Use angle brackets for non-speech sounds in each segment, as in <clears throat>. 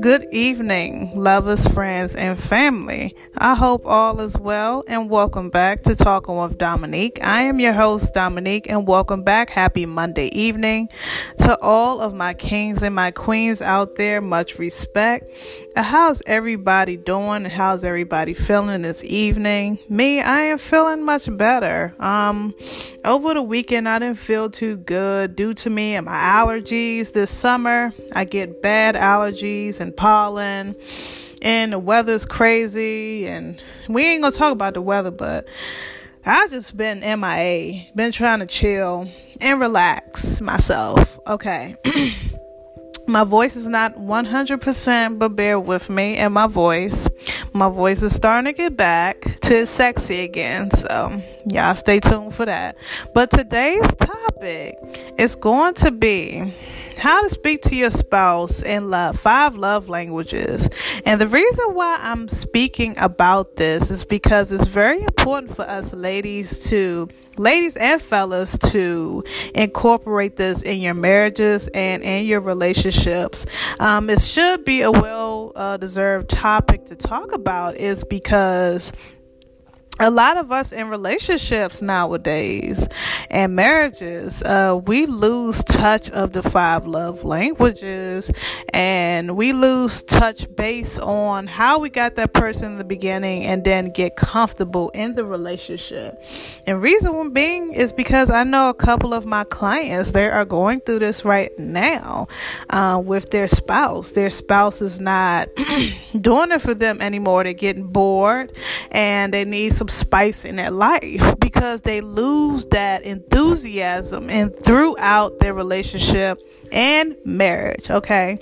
Good evening, lovers, friends, and family. I hope all is well and welcome back to Talking with Dominique. I am your host, Dominique, and welcome back. Happy Monday evening to all of my kings and my queens out there. Much respect. Uh, how's everybody doing? How's everybody feeling this evening? Me, I am feeling much better. Um, over the weekend, I didn't feel too good due to me and my allergies this summer. I get bad allergies and pollen and the weather's crazy and we ain't gonna talk about the weather but i just been mia been trying to chill and relax myself okay? <clears throat> My voice is not 100% but bear with me and my voice. My voice is starting to get back to sexy again so y'all stay tuned for that. But today's topic is going to be how to speak to your spouse in love, five love languages. And the reason why I'm speaking about this is because it's very important for us ladies to ladies and fellas to incorporate this in your marriages and in your relationships. Um, it should be a well uh, deserved topic to talk about, is because a lot of us in relationships nowadays and marriages, uh, we lose touch of the five love languages and we lose touch based on how we got that person in the beginning and then get comfortable in the relationship. And reason being is because I know a couple of my clients, they are going through this right now uh, with their spouse. Their spouse is not <clears throat> doing it for them anymore. They're getting bored and they need some spice in their life because they lose that enthusiasm and throughout their relationship and marriage, okay?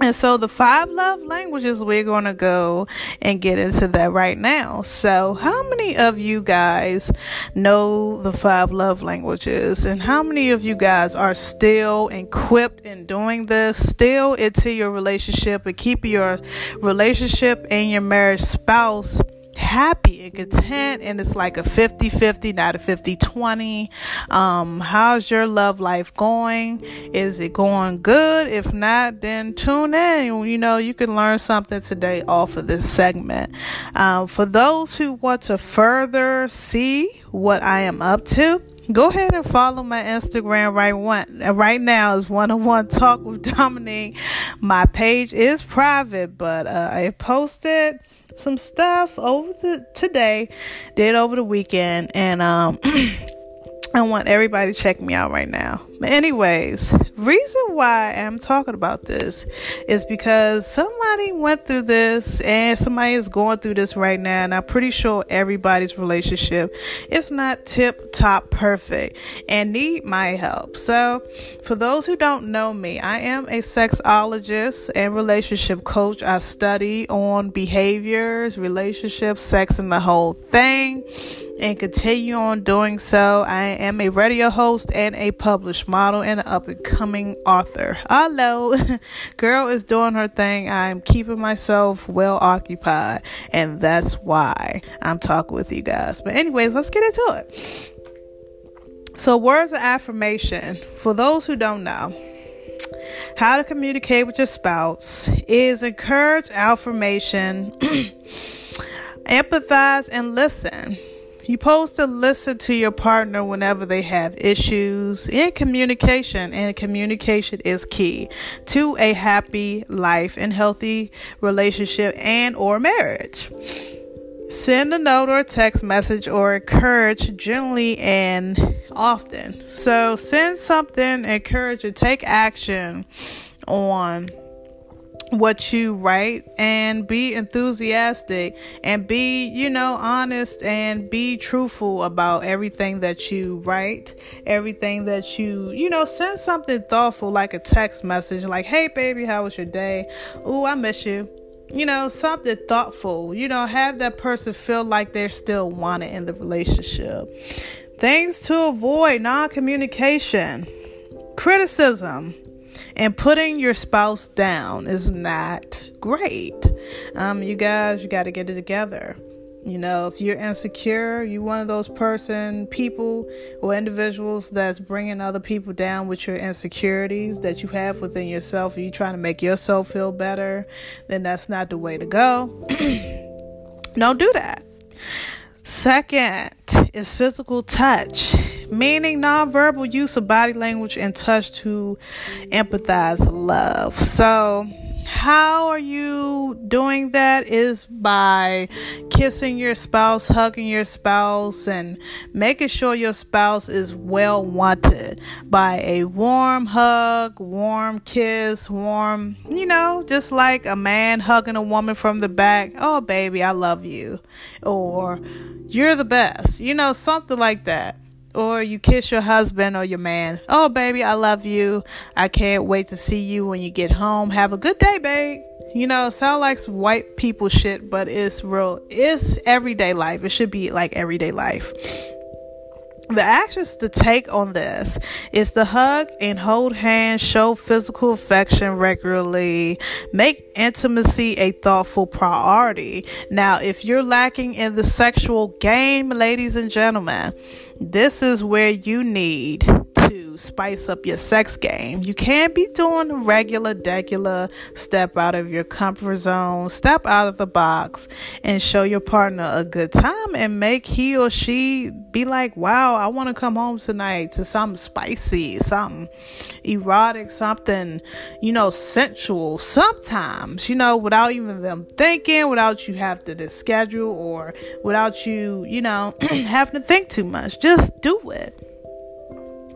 And so the five love languages, we're going to go and get into that right now. So, how many of you guys know the five love languages? And how many of you guys are still equipped in doing this, still into your relationship and keep your relationship and your marriage spouse happy and content and it's like a 50-50 not a 50-20 um how's your love life going? Is it going good? If not then tune in. You know you can learn something today off of this segment. Um, for those who want to further see what i am up to go ahead and follow my Instagram right one right now. Is one on one talk with Dominique. My page is private, but uh, I posted some stuff over the today, did over the weekend, and um <clears throat> I want everybody to check me out right now. But anyways, reason why I'm talking about this is because somebody went through this and somebody is going through this right now and I'm pretty sure everybody's relationship is not tip top perfect and need my help. So, for those who don't know me, I am a sexologist and relationship coach. I study on behaviors, relationships, sex and the whole thing and continue on doing so. I am a radio host and a published model and an up and coming author. Hello, <laughs> girl is doing her thing. I'm keeping myself well occupied, and that's why I'm talking with you guys. But, anyways, let's get into it. So, words of affirmation for those who don't know. How to communicate with your spouse is encourage affirmation, <clears throat> empathize, and listen. You're supposed to listen to your partner whenever they have issues in communication, and communication is key to a happy life and healthy relationship and or marriage. Send a note or a text message or encourage gently and often. So send something, encourage and take action on what you write and be enthusiastic and be, you know, honest and be truthful about everything that you write, everything that you, you know, send something thoughtful like a text message like, "Hey baby, how was your day? Ooh, I miss you." You know, something thoughtful. You know, have that person feel like they're still wanted in the relationship. Things to avoid non-communication, criticism, and putting your spouse down is not great. Um, you guys, you got to get it together. You know, if you're insecure, you're one of those person, people, or individuals that's bringing other people down with your insecurities that you have within yourself, and you trying to make yourself feel better, then that's not the way to go. <clears throat> Don't do that. Second is physical touch, meaning nonverbal use of body language and touch to empathize love. So, how are you doing that is by kissing your spouse, hugging your spouse, and making sure your spouse is well wanted by a warm hug, warm kiss, warm, you know, just like a man hugging a woman from the back. Oh, baby, I love you. Or, you're the best. You know, something like that or you kiss your husband or your man. Oh, baby, I love you. I can't wait to see you when you get home. Have a good day, babe. You know, sound like some white people shit, but it's real. It's everyday life. It should be like everyday life. The actions to take on this is to hug and hold hands, show physical affection regularly, make intimacy a thoughtful priority. Now, if you're lacking in the sexual game, ladies and gentlemen, this is where you need to spice up your sex game. You can't be doing the regular, degular step out of your comfort zone, step out of the box, and show your partner a good time and make he or she be like, wow, I want to come home tonight to something spicy, something erotic, something, you know, sensual. Sometimes, you know, without even them thinking, without you have to schedule or without you, you know, <clears throat> having to think too much. Just do it.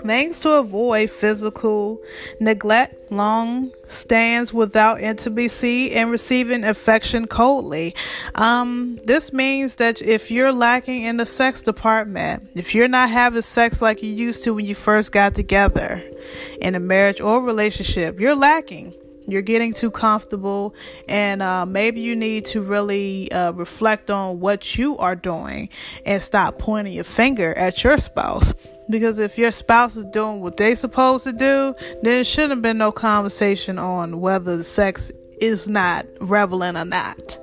Things to avoid physical neglect, long stands without intimacy, and receiving affection coldly. Um, this means that if you're lacking in the sex department, if you're not having sex like you used to when you first got together in a marriage or relationship, you're lacking. You're getting too comfortable and uh, maybe you need to really uh, reflect on what you are doing and stop pointing your finger at your spouse because if your spouse is doing what they supposed to do, then it shouldn't have been no conversation on whether the sex is not relevant or not.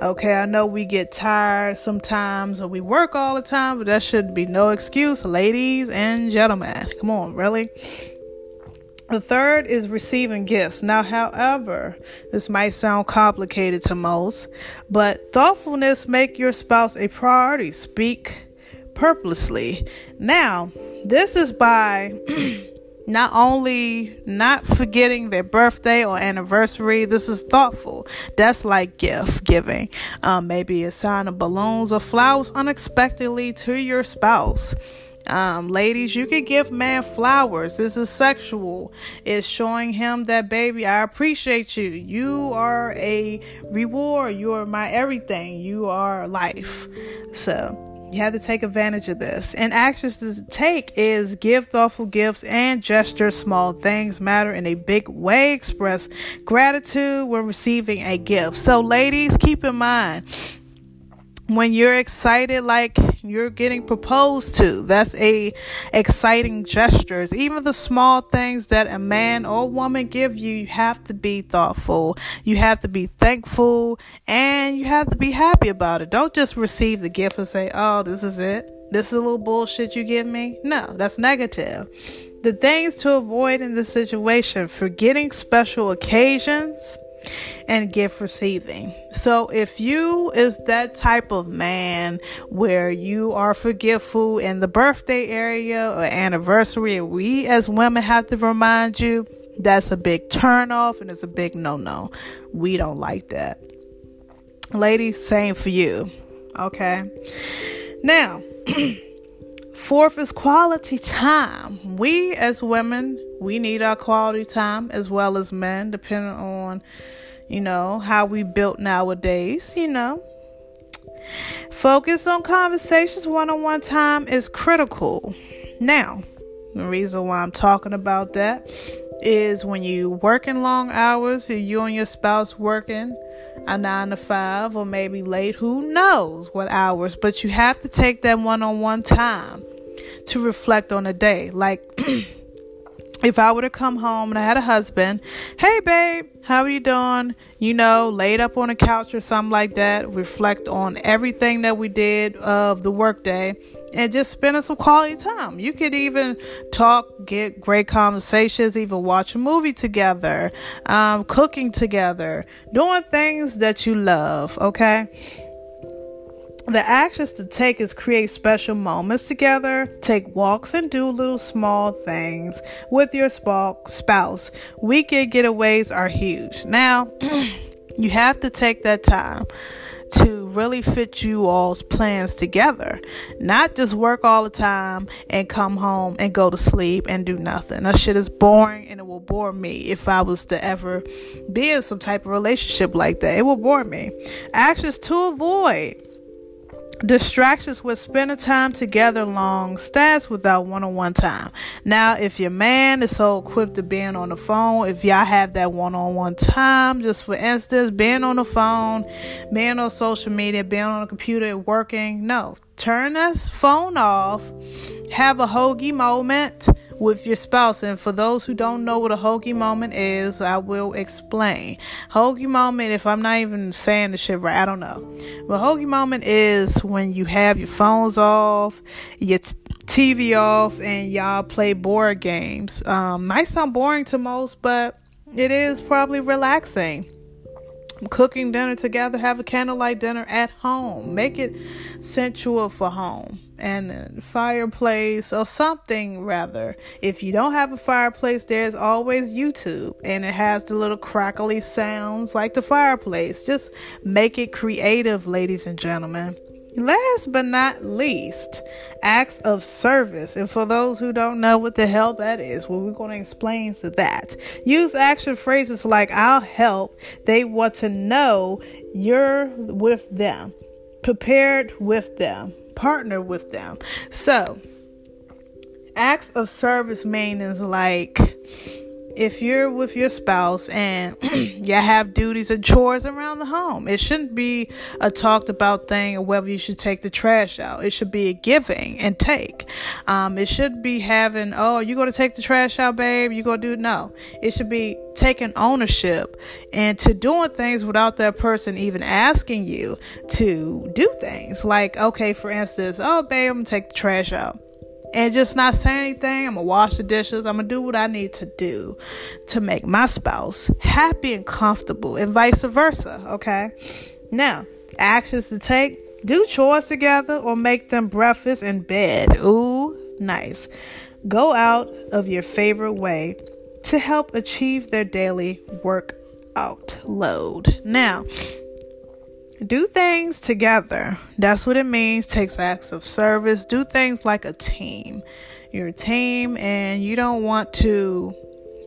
Okay, I know we get tired sometimes or we work all the time, but that should be no excuse, ladies and gentlemen. Come on, really? The third is receiving gifts. Now, however, this might sound complicated to most, but thoughtfulness make your spouse a priority. Speak purposely. Now, this is by <clears throat> not only not forgetting their birthday or anniversary, this is thoughtful. That's like gift giving. Um, maybe a sign of balloons or flowers unexpectedly to your spouse. Um, ladies, you could give man flowers. This is sexual. It's showing him that, baby, I appreciate you. You are a reward. You are my everything. You are life. So, you have to take advantage of this. And actions to take is give thoughtful gifts and gesture small things matter in a big way. Express gratitude when receiving a gift. So, ladies, keep in mind when you're excited like you're getting proposed to. That's a exciting gestures. Even the small things that a man or woman give you you have to be thoughtful. You have to be thankful and you have to be happy about it. Don't just receive the gift and say oh this is it. This is a little bullshit you give me. No that's negative. The things to avoid in this situation forgetting special occasions and gift receiving. So if you is that type of man where you are forgetful in the birthday area or anniversary, we as women have to remind you, that's a big turn off and it's a big no no. We don't like that. Ladies, same for you. Okay. Now, <clears throat> fourth is quality time. We as women we need our quality time as well as men, depending on, you know, how we built nowadays, you know. Focus on conversations one on one time is critical. Now, the reason why I'm talking about that is when you working long hours, you and your spouse working a nine to five or maybe late, who knows what hours, but you have to take that one on one time to reflect on a day. Like <clears throat> if I were to come home and I had a husband, hey babe, how are you doing? You know, laid up on a couch or something like that, reflect on everything that we did of the workday and just spending some quality time. You could even talk, get great conversations, even watch a movie together, um, cooking together, doing things that you love, okay? The actions to take is create special moments together, take walks, and do little small things with your spouse. Weekend getaways are huge. Now, <clears throat> you have to take that time to really fit you all's plans together. Not just work all the time and come home and go to sleep and do nothing. That shit is boring and it will bore me if I was to ever be in some type of relationship like that. It will bore me. Actions to avoid Distractions with spending time together long stats without one on one time. Now, if your man is so equipped to being on the phone, if y'all have that one on one time, just for instance, being on the phone, being on social media, being on a computer, working, no. Turn this phone off, have a hoagie moment with your spouse. And for those who don't know what a hoagie moment is, I will explain. Hoagie moment, if I'm not even saying the shit right, I don't know. But hoagie moment is when you have your phones off, your t- TV off, and y'all play board games. Um, might sound boring to most, but it is probably relaxing cooking dinner together, have a candlelight dinner at home. Make it sensual for home and fireplace or something rather. If you don't have a fireplace, there's always YouTube and it has the little crackly sounds like the fireplace. Just make it creative, ladies and gentlemen. Last but not least, acts of service. And for those who don't know what the hell that is, well, we're going to explain to that. Use action phrases like I'll help. They want to know you're with them, prepared with them, partner with them. So, acts of service means like if you're with your spouse and <clears throat> you have duties and chores around the home, it shouldn't be a talked about thing of whether you should take the trash out. It should be a giving and take. Um, it should be having, oh, you going to take the trash out, babe? You going to do it? No. It should be taking ownership and to doing things without that person even asking you to do things. Like, okay, for instance, oh, babe, I'm to take the trash out and just not say anything. I'm gonna wash the dishes. I'm gonna do what I need to do to make my spouse happy and comfortable, and vice versa. Okay. Now, actions to take do chores together or make them breakfast in bed. Ooh, nice. Go out of your favorite way to help achieve their daily workout load. Now, do things together. That's what it means. Takes acts of service. Do things like a team. You're a team and you don't want to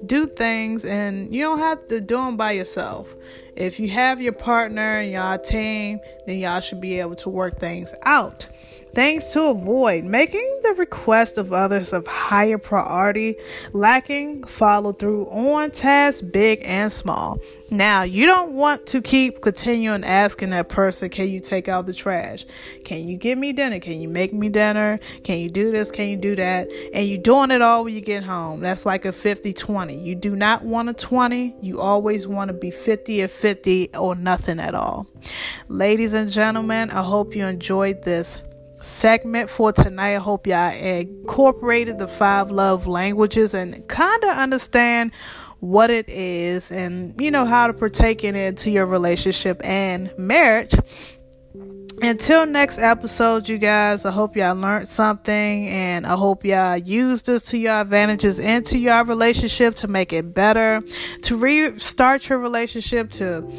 do things and you don't have to do them by yourself. If you have your partner and y'all team, then y'all should be able to work things out. Things to avoid making the request of others of higher priority, lacking follow through on tasks big and small. Now, you don't want to keep continuing asking that person, Can you take out the trash? Can you give me dinner? Can you make me dinner? Can you do this? Can you do that? And you're doing it all when you get home. That's like a 50 20. You do not want a 20. You always want to be 50 or 50 or nothing at all. Ladies and gentlemen, I hope you enjoyed this segment for tonight. I hope y'all incorporated the five love languages and kind of understand what it is and you know how to partake in it to your relationship and marriage. Until next episode, you guys, I hope y'all learned something and I hope y'all use this to your advantages into your relationship to make it better, to restart your relationship, to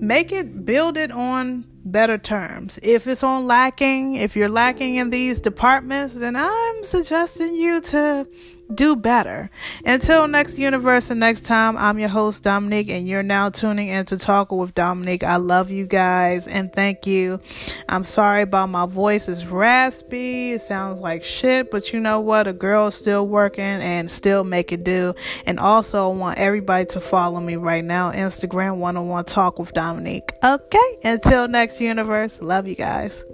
make it, build it on better terms. If it's on lacking, if you're lacking in these departments, then I'm suggesting you to do better. Until next universe and next time, I'm your host Dominique, and you're now tuning in to Talk with Dominique. I love you guys and thank you. I'm sorry about my voice is raspy. It sounds like shit, but you know what? A girl is still working and still make it do. And also, I want everybody to follow me right now. Instagram one on one talk with Dominique. Okay. Until next universe. Love you guys.